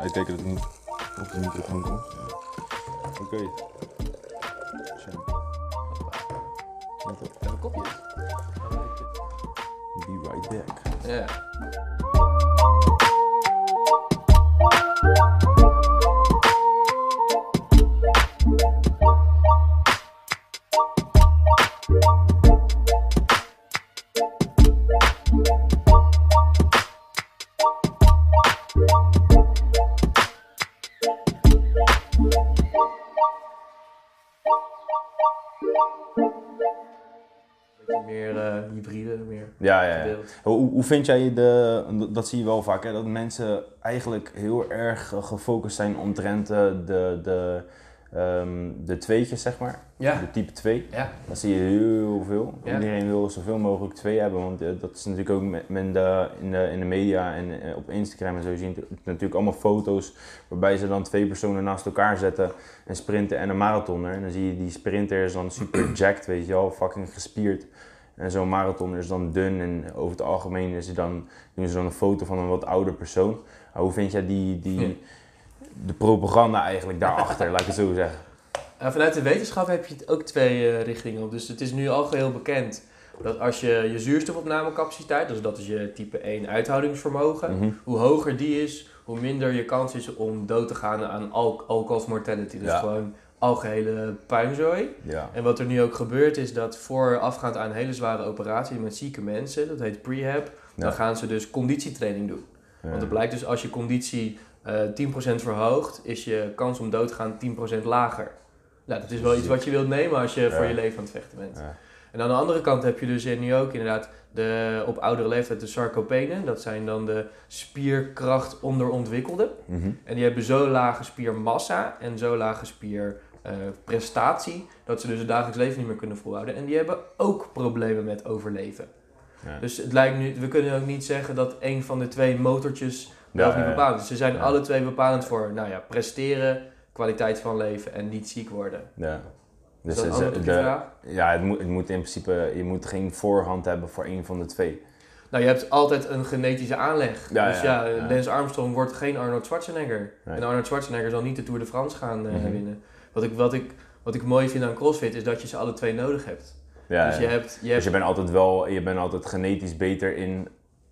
Uitkijken dat het niet op de microfoon komt. Oké. Check. Let op. Even Yeah. Hoe, hoe vind jij de, dat zie je wel vaak, hè, dat mensen eigenlijk heel erg eh, gefocust zijn omtrent de, de, ehm, de tweetjes, zeg maar. Ja. De type 2. Ja. Dat zie je heel veel. Ja. Iedereen wil zoveel mogelijk twee hebben, want eh, dat is natuurlijk ook met, met de, in, de, in de media en eh, op Instagram en zo. Je ziet natuurlijk allemaal foto's waarbij ze dan twee personen naast elkaar zetten, een sprinter en een marathoner. En dan zie je die sprinter is dan super jacked, weet je wel, fucking gespierd. En zo'n marathon is dan dun en over het algemeen is dan, doen ze dan een foto van een wat ouder persoon. Maar hoe vind jij die, die, Ja. de propaganda eigenlijk daarachter, laat ik het zo zeggen? Uh, vanuit de wetenschap heb je het ook twee eh, richtingen op. Dus het is nu al geheel bekend dat als je je zuurstofopnamecapaciteit, dus dat is je type 1 uithoudingsvermogen, Mhm. hoe hoger die is, hoe minder je kans is om dood te gaan aan al all-cause mortality. Dus Ja. gewoon algehele puinzooi. Ja. En wat er nu ook gebeurt is dat voorafgaand aan een hele zware operatie met zieke mensen, dat heet prehab, dan gaan ze dus conditietraining doen. Want het blijkt dus als je conditie eh 10% verhoogt, is je kans om dood te gaan 10% lager. Nou, dat is wel iets wat je wilt nemen als je voor je leven aan het vechten bent. Ja. En aan de andere kant heb je dus nu ook inderdaad de, op oudere leeftijd de sarcopenen. Dat zijn dan de spierkracht onderontwikkelden. Mhm. En die hebben zo lage spiermassa en zo lage spierprestatie dat ze dus het dagelijks leven niet meer kunnen volhouden. En die hebben ook problemen met overleven. Ja. Dus het lijkt nu, we kunnen ook niet zeggen dat een van de twee motortjes wel of niet bepalend is. Ze zijn Ja. alle twee bepalend voor nou ja, presteren, kwaliteit van leven en niet ziek worden. Ja. Is Dus dat het- antwoord op je de- vraag? ja, het moet, het moet in principe, je moet geen voorhand hebben voor een van de twee. Nou, je hebt altijd een genetische aanleg. Ja, dus ja, ja. Lance Armstrong wordt geen Arnold Schwarzenegger. Nee. En Arnold Schwarzenegger zal niet de Tour de France gaan eh, Mhm. winnen. Wat ik, wat, ik, wat ik mooi vind aan CrossFit is dat je ze alle twee nodig hebt. Ja, dus je hebt, je Dus hebt je bent altijd wel, je bent altijd genetisch beter in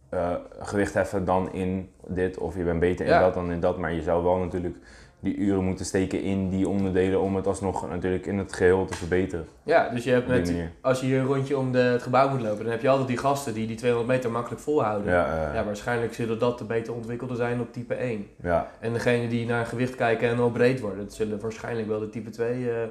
eh, gewicht heffen dan in dit, of je bent beter in Ja. dat dan in dat, maar je zou wel natuurlijk die uren moeten steken in die onderdelen om het alsnog natuurlijk in het geheel te verbeteren. ja, dus je hebt met, als je hier een rondje om de, het gebouw moet lopen, dan heb je altijd die gasten die die 200 meter makkelijk volhouden. Ja, eh, Ja, waarschijnlijk zullen dat de beter ontwikkelde zijn op type 1. ja, En degene die naar gewicht kijken en al breed worden, dat zullen waarschijnlijk wel de type 2 eh,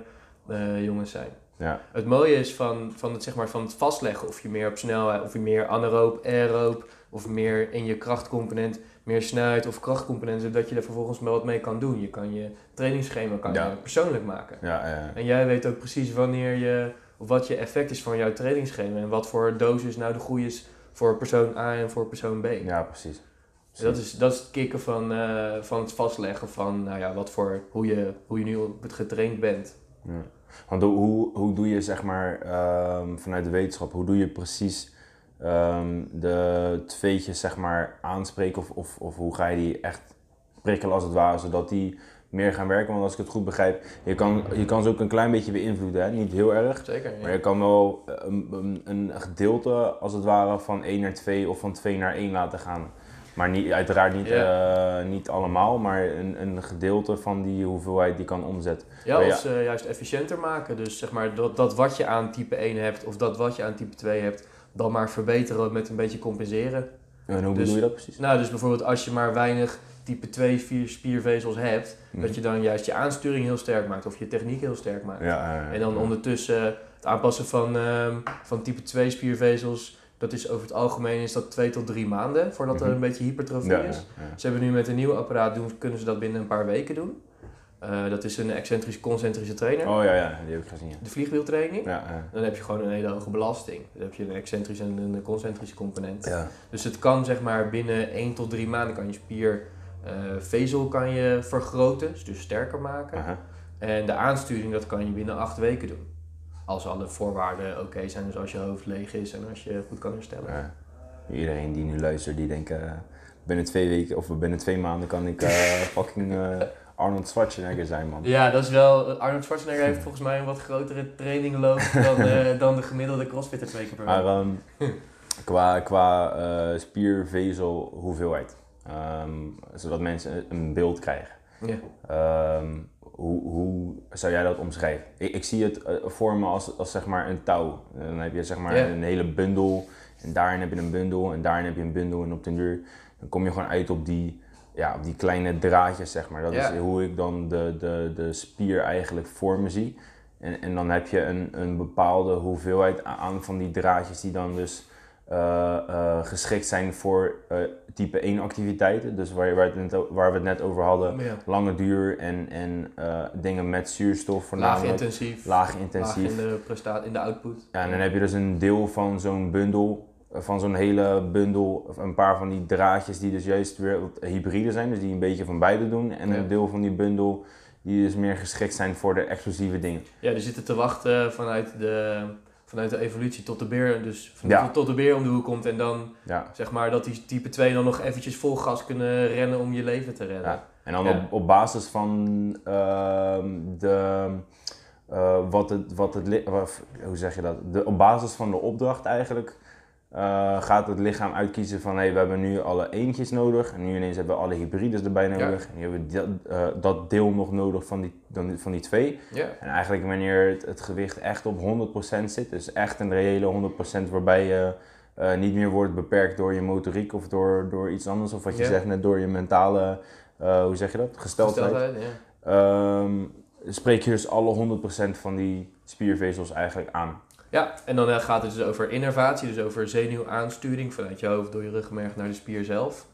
eh, jongens zijn. ja, Het mooie is van, van, het, zeg maar, van het vastleggen of je meer op snelheid, of je meer anaeroop, aeroop, of meer in je krachtcomponent, meer snelheid of krachtcomponent, zodat je er vervolgens wel wat mee kan doen. Je kan je trainingsschema kan Ja. je persoonlijk maken. ja, ja. En jij weet ook precies wanneer je, of wat je effect is van jouw trainingsschema en wat voor dosis nou de goede is voor persoon A en voor persoon B. ja precies. Dus dat, is, dat is het kicken van, eh, van het vastleggen van nou ja, wat voor, hoe, je, hoe je nu op het getraind bent. Ja. Want hoe, hoe, hoe doe je zeg maar ehm, vanuit de wetenschap, hoe doe je precies ehm, de tweetjes zeg maar aanspreken of, of, of hoe ga je die echt prikkelen als het ware, zodat die meer gaan werken? Want als ik het goed begrijp, je kan, je kan ze ook een klein beetje beïnvloeden, hè? niet heel erg. Zeker. Maar Ja. je kan wel eh, een, een, gedeelte als het ware van 1 naar 2 of van 2 naar 1 laten gaan. Maar niet, uiteraard niet, Ja. eh, niet allemaal, maar een, een gedeelte van die hoeveelheid die kan omzetten. Ja, Maar of ze juist efficiënter maken. Dus zeg maar dat, dat wat je aan type 1 hebt of dat wat je aan type 2 hebt, dan maar verbeteren met een beetje compenseren. En hoe Dus- bedoel je dat precies? Nou, dus bijvoorbeeld als je maar weinig type 2 vier spiervezels hebt, Mhm. dat je dan juist je aansturing heel sterk maakt of je techniek heel sterk maakt. Ja, eh, En dan ondertussen het aanpassen van, ehm, van type 2 spiervezels, dat is over het algemeen is dat 2 tot 3 maanden voordat er Mhm. een beetje hypertrofie is. Ze hebben nu met een nieuw apparaat doen, kunnen ze dat binnen een paar weken doen. Eh, dat is een excentrisch-concentrische trainer. Oh ja, ja, die heb ik gezien. Ja. De vliegwieltraining. Ja, ja. Dan heb je gewoon een hele hoge belasting. Dan heb je een excentrische en een concentrische component. ja. Dus het kan zeg maar binnen 1 tot 3 maanden kan je spiervezel kan je vergroten, dus, dus sterker maken. En de aansturing dat kan je binnen 8 weken doen. Als alle voorwaarden oké zijn, dus als je hoofd leeg is en als je goed kan herstellen. Ja. Iedereen die nu luistert, die denkt, eh, binnen twee weken of binnen twee maanden kan ik eh, fucking eh, Arnold Schwarzenegger zijn, man. Ja, dat is wel. Arnold Schwarzenegger heeft volgens mij een wat grotere trainingloop dan, eh, dan de gemiddelde crossfitter twee keer per week. Maar ehm, qua, qua eh, spiervezel hoeveelheid, ehm, zodat mensen een- beeld krijgen. Ja. Ehm, hoe, hoe zou jij dat omschrijven? Ik, ik zie het eh, voor me als, als zeg maar een touw. Dan heb je zeg maar Ja. een hele bundel en daarin heb je een bundel en daarin heb je een bundel en op den duur dan kom je gewoon uit op die, ja, op die kleine draadjes zeg maar. Dat is hoe ik dan de, de, de spier eigenlijk voor me zie. En, en dan heb je een, een bepaalde hoeveelheid aan van die draadjes die dan dus eh, eh, geschikt zijn voor eh, type 1 activiteiten. Dus waar, waar, het net waar we het net over hadden, Ja. lange duur en, en dingen met zuurstof Laag voornamelijk. intensief. Laag Laag intensief. in de prestatie, in de output. Ja, en dan heb je dus een deel van zo'n bundel, van zo'n hele bundel, of een paar van die draadjes die dus juist weer wat hybride zijn, dus die een beetje van beide doen. En Ja. een deel van die bundel die dus meer geschikt zijn voor de exclusieve dingen. Ja, die zitten te wachten vanuit de, vanuit de evolutie tot de beer. Dus van- Ja. tot, de beer om de hoek komt. En dan Ja. zeg maar dat die type 2 dan nog eventjes vol gas kunnen rennen om je leven te redden. Ja. En dan op, op basis van ehm, de, eh, wat het, wat het, hoe zeg je dat? De, op basis van de opdracht eigenlijk eh, gaat het lichaam uitkiezen van hey, we hebben nu alle eentjes nodig en nu ineens hebben we alle hybrides erbij nodig. En nu hebben we dat, eh, dat deel nog nodig van die, dan, van die twee. Ja. En eigenlijk wanneer het, het gewicht echt op 100% zit, dus echt een reële 100% waarbij je eh, niet meer wordt beperkt door je motoriek of door, door iets anders, of wat je Ja. zegt net, door je mentale, hoe zeg je dat, gesteldheid. Ehm, spreek je dus alle 100% van die spiervezels eigenlijk aan. Ja, en dan eh, gaat het dus over innervatie, dus over zenuwaansturing vanuit je hoofd door je ruggenmerg naar de spier zelf.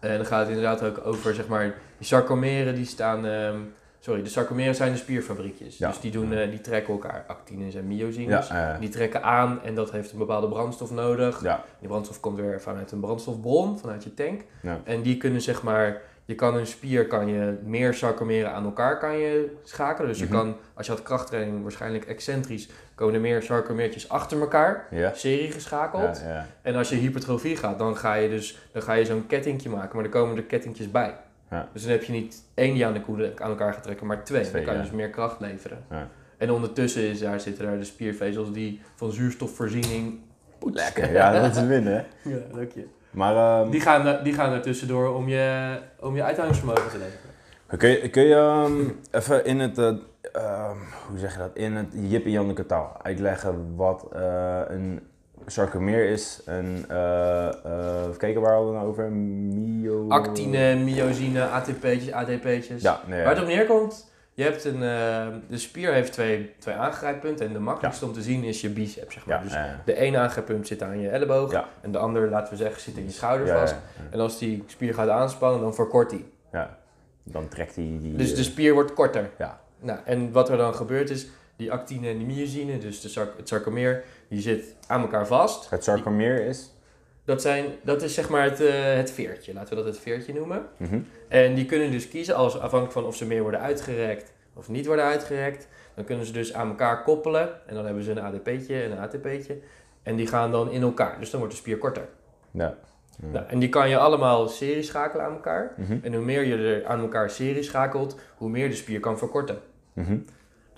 En dan gaat het inderdaad ook over, zeg maar, die sarcomeren die staan, ehm, sorry, de sarcomeren zijn de spierfabriekjes. Ja. Dus die, doen, eh, die trekken elkaar, actines en myosines. Ja, eh, Die trekken aan en dat heeft een bepaalde brandstof nodig. ja, Die brandstof komt weer vanuit een brandstofbron, vanuit je tank. En die kunnen zeg maar, je kan een spier, kan je meer sarcomeren aan elkaar kan je schakelen. Dus je Mhm. kan, als je had krachttraining, waarschijnlijk excentrisch, komen er meer sarcomeertjes achter elkaar, serie geschakeld. Ja, ja. En als je hypertrofie gaat, dan ga je dus dan ga je zo'n kettingje maken, maar dan komen er kettingjes bij. Ja. Dus dan heb je niet één die aan, de koele, aan elkaar gaat trekken, maar twee. Twee, dan kan je ja. dus meer kracht leveren. Ja. En ondertussen is daar, zitten daar de spiervezels die van zuurstofvoorziening... Lekker, ja, dat is winnen. hè. Ja, leuk je. Maar ehm, Die gaan, die gaan er tussendoor om je, om je uithoudingsvermogen te leveren. kun je, kun je ehm, even in het, ehm, hoe zeg je dat, in het Jip en Janneke taal uitleggen wat eh, een sarcomeer is? En eh even kijken waar hadden we nou over? Myo... Actine, myosine, ATP'tjes, ADP'tjes. Ja, nee, Waar het op neerkomt, je hebt een, eh, de spier heeft twee, twee aangrijppunten en de makkelijkste om te zien is je bicep, zeg maar. Ja, Dus eh, de ene aangrijpunt zit aan je elleboog Ja. en de andere, laten we zeggen, zit in je schouder vast. En als die spier gaat aanspannen, dan verkort die. ja. Dan trekt hij die... Dus de eh, spier wordt korter. Ja. Nou, en wat er dan gebeurt is, die actine en die myosine, dus de sarc- het sarcomeer, die zit aan elkaar vast. Het sarcomeer is... Dat, zijn, dat is zeg maar het, eh, het veertje, laten we dat het veertje noemen. Mhm. En die kunnen dus kiezen, als, afhankelijk van of ze meer worden uitgerekt of niet worden uitgerekt. Dan kunnen ze dus aan elkaar koppelen. En dan hebben ze een ADP'tje en een ATP'tje. En die gaan dan in elkaar. Dus dan wordt de spier korter. Ja. Nou, en die kan je allemaal serie schakelen aan elkaar. Mhm. En hoe meer je er aan elkaar serie schakelt, hoe meer de spier kan verkorten. Mhm.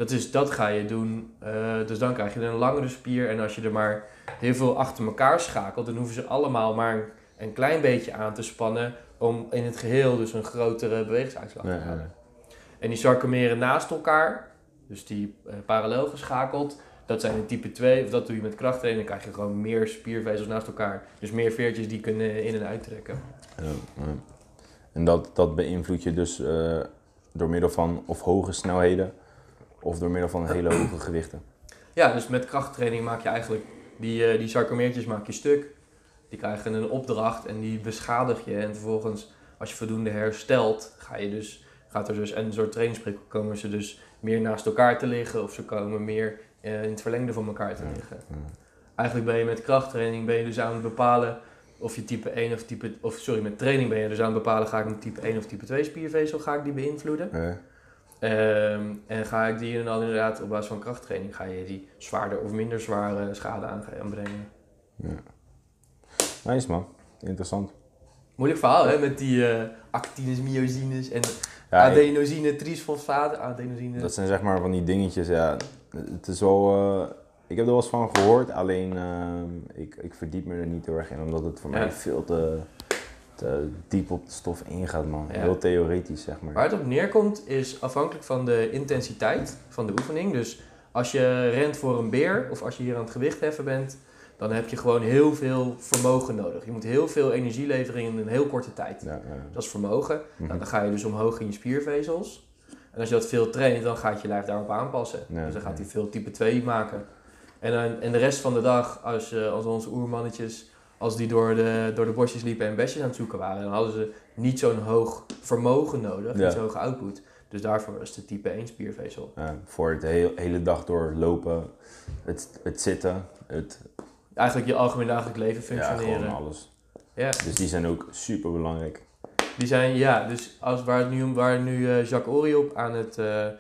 Dat, is, dat ga je doen. eh, dus dan krijg je een langere spier. En als je er maar heel veel achter elkaar schakelt, dan hoeven ze allemaal maar een, klein beetje aan te spannen. Om in het geheel dus een grotere bewegingsuitslag te halen. En die sarcomeren naast elkaar, dus die eh, parallel geschakeld, dat zijn in type 2, of dat doe je met krachttraining, dan krijg je gewoon meer spiervezels naast elkaar. Dus meer veertjes die kunnen in- en uittrekken. Ja, ja. En dat, dat beïnvloed je dus eh, door middel van of hoge snelheden of door middel van hele hoge gewichten. Ja, dus met krachttraining maak je eigenlijk die, eh, die sarcomeertjes maak je stuk. Die krijgen een opdracht en die beschadig je. En vervolgens, als je voldoende herstelt, ga je dus gaat er dus, en een soort trainingsprikkel komen ze dus meer naast elkaar te liggen of ze komen meer eh, in het verlengde van elkaar te Ja. liggen. Ja. Eigenlijk ben je met krachttraining ben je dus aan het bepalen of je type 1 of type, of sorry, met training ben je dus aan het bepalen ga ik een type 1 of type 2 spiervezel, ga ik die beïnvloeden. Eh, Ehm, en ga ik die dan inderdaad op basis van krachttraining, ga je die zwaarder of minder zware schade aanbrengen. nice man, interessant. Moeilijk verhaal hè, met die eh actines, myosines en Ja, adenosine, triesfosfaat, adenosine. dat zijn zeg maar van die dingetjes, ja. Het is wel, eh, ik heb er wel eens van gehoord, alleen eh, ik, ik verdiep me er niet heel erg in, omdat het voor Ja. mij veel te, te diep op de stof ingaat man. Ja. Heel theoretisch zeg maar. Waar het op neerkomt is afhankelijk van de intensiteit van de oefening. Dus als je rent voor een beer of als je hier aan het gewicht heffen bent, dan heb je gewoon heel veel vermogen nodig. Je moet heel veel energie leveren in een heel korte tijd. Ja, ja. Dat is vermogen. Mhm. Nou, dan ga je dus omhoog in je spiervezels. En als je dat veel traint, dan gaat je lijf daarop aanpassen. Ja, dus dan gaat hij veel type 2 maken. En, en de rest van de dag, als, eh, als onze oermannetjes, als die door de, door de bosjes liepen en besjes aan het zoeken waren, dan hadden ze niet zo'n hoog vermogen nodig, Ja. niet zo'n hoge output. Dus daarvoor was de type 1 spiervezel. Ja, voor het heel, hele dag door lopen, het, het zitten, het Eigenlijk je algemeen dagelijk leven ja, functioneren. gewoon alles. Ja, Dus die zijn ook super belangrijk. die zijn, ja, dus als, waar, het nu, waar nu eh, Jacques Ory op aan het, eh, eh,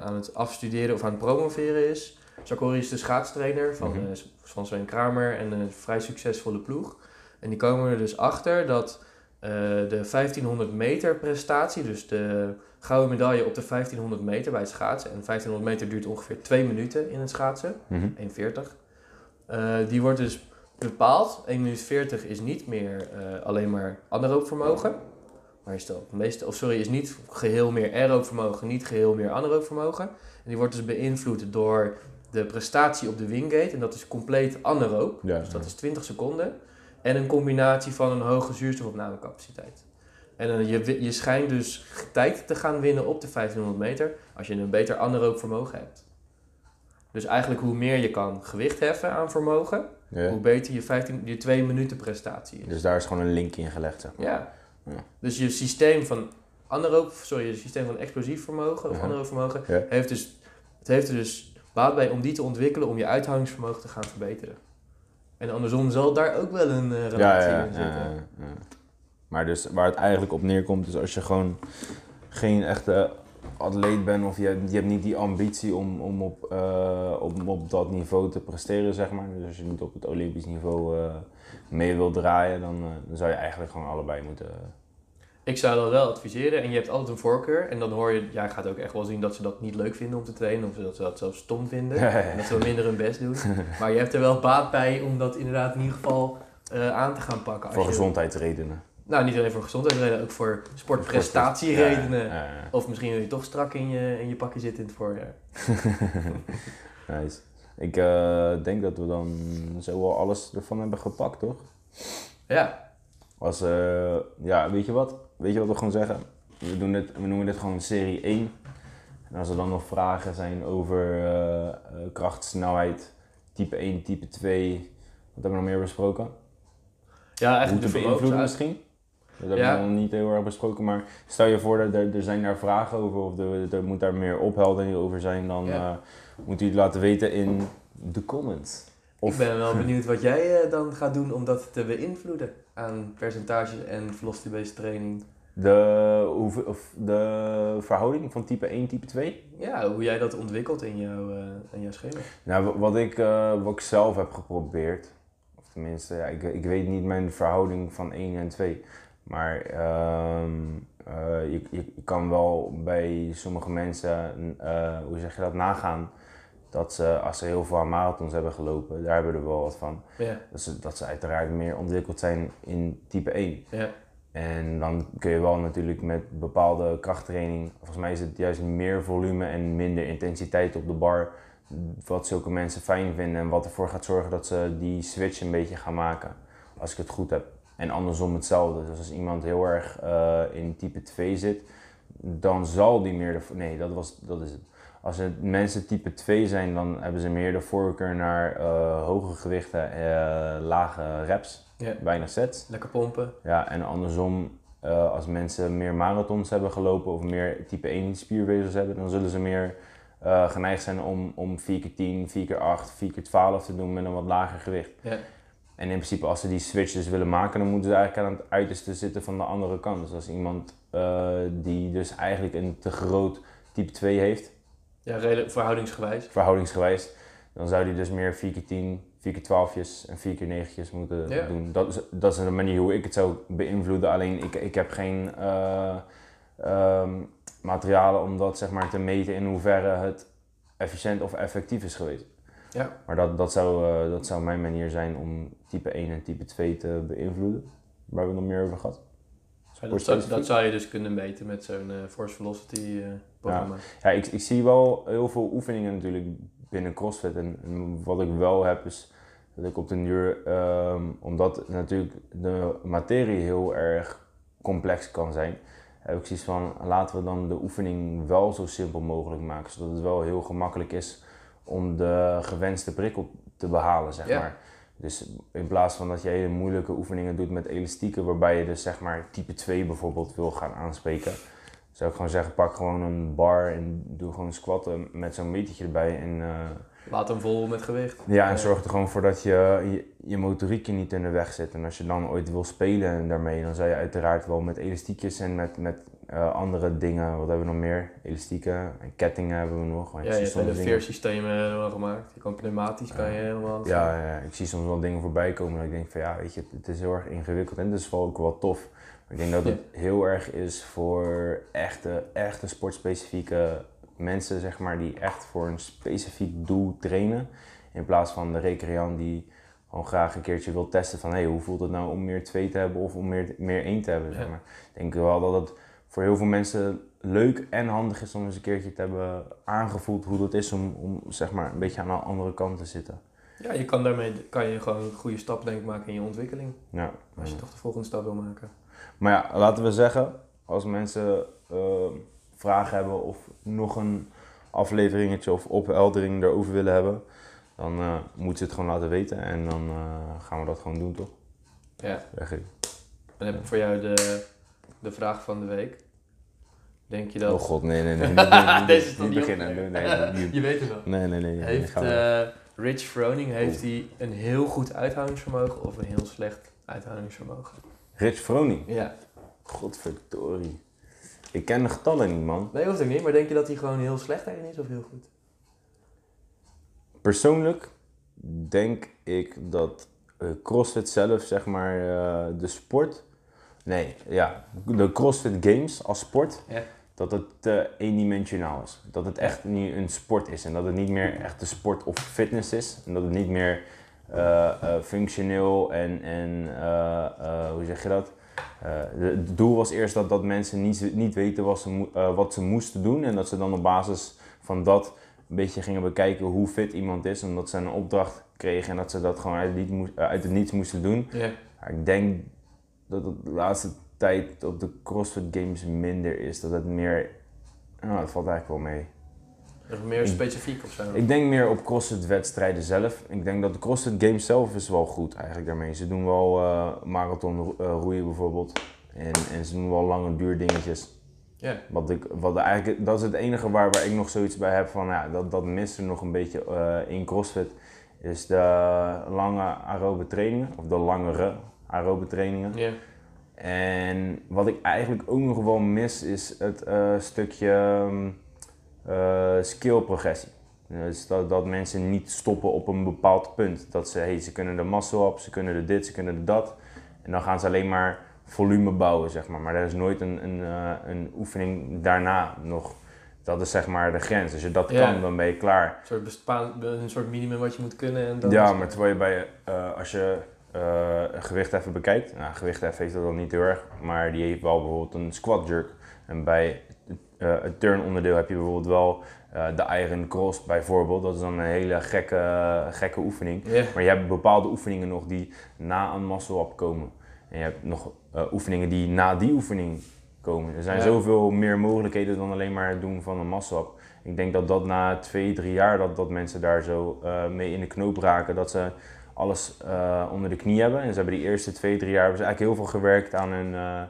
aan het afstuderen of aan het promoveren is. Ory is de schaatstrainer van, Mhm. eh, van Sven Kramer en een vrij succesvolle ploeg. En die komen er dus achter dat eh, de 1500 meter prestatie, dus de gouden medaille op de 1500 meter bij het schaatsen. En 1500 meter duurt ongeveer 2 minuten in het schaatsen. Mhm. 1,40. Eh, die wordt dus bepaald. 1 minuut 40 is niet meer alleen maar anaeroop vermogen. Maar is dat meeste, of sorry, is niet geheel meer aeroop vermogen, niet geheel meer anaeroop vermogen. En die wordt dus beïnvloed door de prestatie op de wingate. En dat is compleet anaeroop. Ja, Dus dat is 20 seconden. En een combinatie van een hoge zuurstofopnamecapaciteit. En dan je, wi- je schijnt dus tijd te gaan winnen op de 1500 meter als je een beter anaeroop vermogen hebt. Dus eigenlijk hoe meer je kan gewicht heffen aan vermogen, ja. hoe beter je, 15, je 2 minuten prestatie is. Dus daar is gewoon een link in gelegd, zeg maar. Ja. Ja. Dus je systeem van anaeroop, sorry, je systeem van explosief vermogen of Ja. anaeroop vermogen, heeft dus, het heeft er dus baat bij om die te ontwikkelen om je uithoudingsvermogen te gaan verbeteren. En andersom zal daar ook wel een eh, relatie ja, in zitten. ja, ja. Maar dus waar het eigenlijk op neerkomt, is als je gewoon geen echte atleet bent of je, hebt- je hebt niet die ambitie om, om, op, om op dat niveau te presteren, zeg maar. Dus als je niet op het Olympisch niveau eh, mee wil draaien, dan, dan zou je eigenlijk gewoon allebei moeten. Ik zou dat wel adviseren en je hebt altijd een voorkeur. En dan hoor je, jij gaat ook echt wel zien dat ze dat niet leuk vinden om te trainen. Of dat ze dat zelfs stom vinden. En dat ze minder hun best doen. Maar je hebt er wel baat bij om dat inderdaad in ieder geval eh, aan te gaan pakken. Als voor je- gezondheidsredenen. Nou, niet alleen voor gezondheidsredenen, ook voor sportprestatieredenen. Ja, ja, ja. Of misschien wil je toch strak in je, in je pakje zitten in het voorjaar. Nice. Ik eh, denk dat we dan zo wel alles ervan hebben gepakt, toch? Ja, Als, eh, ja, weet je wat? Weet je wat we gewoon zeggen? We, doen dit, we noemen dit gewoon serie 1. En als er dan nog vragen zijn over eh, eh, kracht, snelheid, type 1, type 2. Wat hebben we nog meer besproken? ja Hoe eigenlijk te de beïnvloeden misschien? Dat hebben Ja. we nog niet heel erg besproken. Maar stel je voor dat er, er zijn daar vragen over of er, er moet daar meer opheldering over zijn. Dan Ja. moet u het laten weten in de comments. Ik ben wel benieuwd wat jij dan gaat doen om dat te beïnvloeden aan percentages en velocity-based training. De, hoeveel- of de verhouding van type 1, type 2? Ja, hoe jij dat ontwikkelt in jouw, eh, in jouw schema. Nou, wa- wat ik, eh, wat ik zelf heb geprobeerd, of tenminste, ja, ik, ik weet niet mijn verhouding van 1 en 2. Maar eh, je, je kan wel bij sommige mensen, hoe zeg je dat, nagaan. Dat ze, als ze heel veel aan marathons hebben gelopen, daar hebben we er wel wat van. Ja, Dat ze, dat ze uiteraard meer ontwikkeld zijn in type 1. ja, En dan kun je wel natuurlijk met bepaalde krachttraining, volgens mij is het juist meer volume en minder intensiteit op de bar, wat zulke mensen fijn vinden en wat ervoor gaat zorgen dat ze die switch een beetje gaan maken, als ik het goed heb. En andersom hetzelfde. Dus als iemand heel erg eh, in type 2 zit, dan zal die meer de... Nee, dat, was, dat is het. Als het mensen type 2 zijn, dan hebben ze meer de voorkeur naar eh, hoge gewichten, eh, lage reps, ja. weinig sets. Lekker pompen. Ja, en andersom eh, als mensen meer marathons hebben gelopen of meer type 1 spiervezels hebben, dan zullen ze meer geneigd zijn om, om 4 keer 10, 4 keer 8, 4 keer 12 te doen met een wat lager gewicht. Ja. En in principe, als ze die switch dus willen maken, dan moeten ze eigenlijk aan het uiterste zitten van de andere kant. Dus als iemand eh, die dus eigenlijk een te groot type 2 heeft, Ja, redelijk verhoudingsgewijs. verhoudingsgewijs, dan zou die dus meer 4 keer 10, 4 keer 12 en 4 keer 9 moeten Ja. doen. Dat is, dat is de manier hoe ik het zou beïnvloeden. Alleen ik, ik heb geen eh, ehm, materialen om dat zeg maar, te meten in hoeverre het efficiënt of effectief is geweest. Ja. Maar dat, dat, zou, eh, dat zou mijn manier zijn om type 1 en type 2 te beïnvloeden. Waar we nog meer over gehad. Ja, dat, zou, dat zou je dus kunnen meten met zo'n eh, Force Velocity eh, programma. Ja, ik, ik zie wel heel veel oefeningen natuurlijk binnen CrossFit. En, en wat ik wel heb is dat ik op den duur, ehm, omdat natuurlijk de materie heel erg complex kan zijn, heb ik zoiets van laten we dan de oefening wel zo simpel mogelijk maken. Zodat het wel heel gemakkelijk is om de gewenste prikkel te behalen, zeg Ja. maar. Dus in plaats van dat je hele moeilijke oefeningen doet met elastieken, waarbij je dus zeg maar type 2 bijvoorbeeld wil gaan aanspreken, zou ik gewoon zeggen, pak gewoon een bar en doe gewoon squatten met zo'n metertje erbij. En, eh, Laat hem vol met gewicht. ja, en zorg er gewoon voor dat je, je je motoriek je niet in de weg zit. En als je dan ooit wil spelen daarmee, dan zou je uiteraard wel met elastiekjes en met, met eh, andere dingen, wat hebben we nog meer? Elastieken en kettingen hebben we nog. Ja, je hebt hele dingen- veersystemen wel gemaakt. Je kan pneumatisch kan je helemaal... Ja, ja, ik zie soms wel dingen voorbij komen dat ik denk van ja, weet je, het, is heel erg ingewikkeld en het is wel ook wel tof. Maar ik denk dat het heel erg is voor echte, echte sportspecifieke mensen, zeg maar, die echt voor een specifiek doel trainen. In plaats van de recreant die gewoon graag een keertje wil testen van hé, hey, hoe voelt het nou om meer 2 te hebben of om meer, meer 1 te hebben, zeg maar. Ik denk wel dat het voor heel veel mensen leuk en handig is om eens een keertje te hebben aangevoeld hoe dat is om, om zeg maar een beetje aan de andere kant te zitten. Ja, je kan daarmee kan je gewoon een goede stap denk ik maken in je ontwikkeling. Ja. Als je toch de volgende stap wil maken. Maar ja, laten we zeggen, als mensen eh, vragen hebben of nog een afleveringetje of opheldering erover willen hebben, dan eh moeten ze het gewoon laten weten en dan eh, gaan we dat gewoon doen, toch? Ja, ik. dan heb ik voor jou de, de vraag van de week. Denk je dat... Oh god, nee, nee, nee. Deze is toch niet beginnen. Nee, je weet het wel. nee, nee, nee, Heeft eh, Rich Froning heeft hij een heel goed uithoudingsvermogen of een heel slecht uithoudingsvermogen? Rich Froning. Ja. Godverdorie. Ik ken de getallen niet, man. Nee, hoeft ook niet, maar denk je dat hij gewoon heel slecht daarin is of heel goed? Persoonlijk denk ik dat eh, CrossFit zelf, zeg maar, eh, de sport. Nee, ja, de CrossFit Games als sport, Ja. dat het te eendimensionaal is. Dat het echt niet een sport is en dat het niet meer echt de sport of fitness is. En dat het niet meer eh, eh, functioneel en, en hoe zeg je dat? Het doel was eerst dat, dat mensen niet, niet weten wat ze, wat ze moesten doen en dat ze dan op basis van dat een beetje gingen bekijken hoe fit iemand is. Omdat ze een opdracht kregen en dat ze dat gewoon uit het, niet moes- eh, uit het niets moesten doen. Ja. Ik denk dat het de laatste tijd op de CrossFit Games minder is. Dat het meer... Nou, dat valt eigenlijk wel mee. Of meer specifiek of zo? Ik denk meer op CrossFit wedstrijden zelf. Ik denk dat de CrossFit Games zelf is wel goed eigenlijk daarmee. Ze doen wel eh, marathon eh, roeien bijvoorbeeld. En, en ze doen wel lange duurdingetjes. Ja. Wat ik, wat eigenlijk, dat is het enige waar, waar ik nog zoiets bij heb van, ja, dat, dat mist er nog een beetje eh, in CrossFit. Is de lange aerobe trainingen, of de langere aerobe trainingen. Ja. En wat ik eigenlijk ook nog wel mis is het eh, stukje ehm, eh, skill progressie. Dus dat, dat mensen niet stoppen op een bepaald punt. Dat ze, hey, ze kunnen de muscle up, ze kunnen de dit, ze kunnen de dat. En dan gaan ze alleen maar volume bouwen, zeg maar. Maar er is nooit een, een, eh, een oefening daarna nog. Dat is zeg maar de grens. Als je dat Ja. kan, dan ben je klaar. Een soort, een soort minimum wat je moet kunnen. En dan Ja, maar terwijl je bij, als je eh gewicht even bekijkt, nou, gewicht even heeft dat dan niet heel erg, maar die heeft wel bijvoorbeeld een squat jerk. En bij eh, het turn onderdeel heb je bijvoorbeeld wel eh, de iron cross bijvoorbeeld. Dat is dan een hele gekke, gekke oefening. Maar je hebt bepaalde oefeningen nog die na een muscle-up komen. En je hebt nog eh, oefeningen die na die oefening komen. Er zijn Ja. zoveel meer mogelijkheden dan alleen maar het doen van een muscle-up. Ik denk dat dat na twee, drie jaar dat, dat mensen daar zo eh, mee in de knoop raken. Dat ze alles eh, onder de knie hebben. En ze hebben die eerste twee, drie jaar hebben ze eigenlijk heel veel gewerkt aan hun, eh,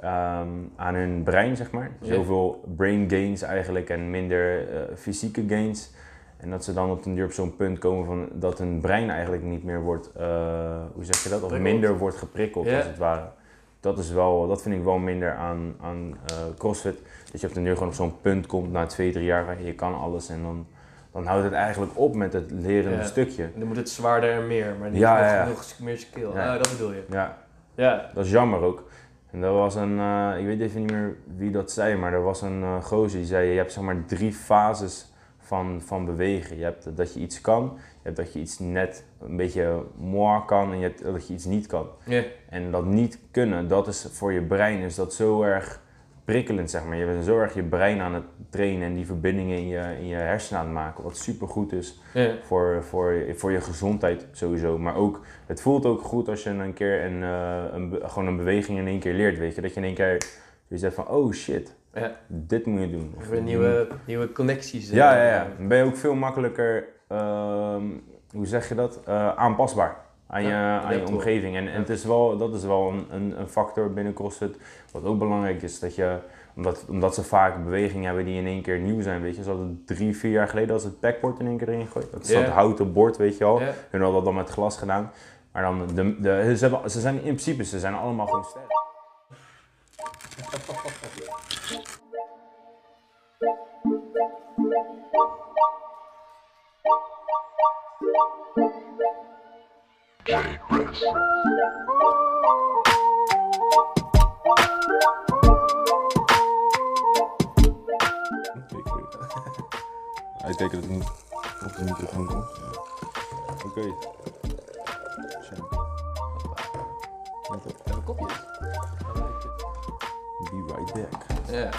ehm, aan hun brein, zeg maar. Dus heel veel brain gains eigenlijk en minder eh, fysieke gains. En dat ze dan op den duur op zo'n punt komen van dat hun brein eigenlijk niet meer wordt, hoe zeg je dat? Of Prikkeld. minder wordt geprikkeld als het ware. Dat, is wel, dat vind ik wel minder aan, aan CrossFit. Dat je op den duur gewoon op zo'n punt komt na twee, drie jaar je kan alles. En dan, dan houdt het eigenlijk op met het lerende Ja. stukje. En dan moet het zwaarder en meer, maar niet Ja, nog, ja, ja. nog meer skill. Ja. Ah, dat bedoel je. Ja, Ja. Dat is jammer ook. En dat was een, eh, ik weet even niet meer wie dat zei, maar er was een uh, gozer die zei, je hebt zeg maar drie fases van, van bewegen. Je hebt dat je iets kan, je hebt dat je iets net een beetje moi kan en je hebt dat je iets niet kan. Ja. En dat niet kunnen, dat is voor je brein is dat zo erg prikkelend, zeg maar. Je bent zo erg je brein aan het trainen en die verbindingen in je, in je hersenen aan het maken, wat super goed is Ja. voor, voor, voor je gezondheid sowieso. Maar ook, het voelt ook goed als je een keer een, eh, een, gewoon een beweging in één keer leert, weet je. Dat je in één keer zoiets hebt van, oh shit, Ja. dit moet je doen. Of Weer nieuwe, nieuwe connecties. eh, Ja, ja, ja. Dan ben je ook veel makkelijker, ehm, hoe zeg je dat, Eh, aanpasbaar aan je, Ja, aan je omgeving. En, het is wel, dat is wel een, een, een factor binnen CrossFit. Wat ook belangrijk is, dat je, omdat, omdat ze vaak bewegingen hebben die in één keer nieuw zijn, weet je. Zoals drie, vier jaar geleden als het backboard in één keer erin gegooid. Dat is dat houten bord, weet je wel. Ja. Hun hadden dat dan met glas gedaan. Maar dan, de, de, ze, hebben, ze zijn in principe, ze zijn allemaal gewoon sterk. Hij tekent dat het niet op de microfoon komt. Oké. Hebben we kopjes? Be right back. Ja.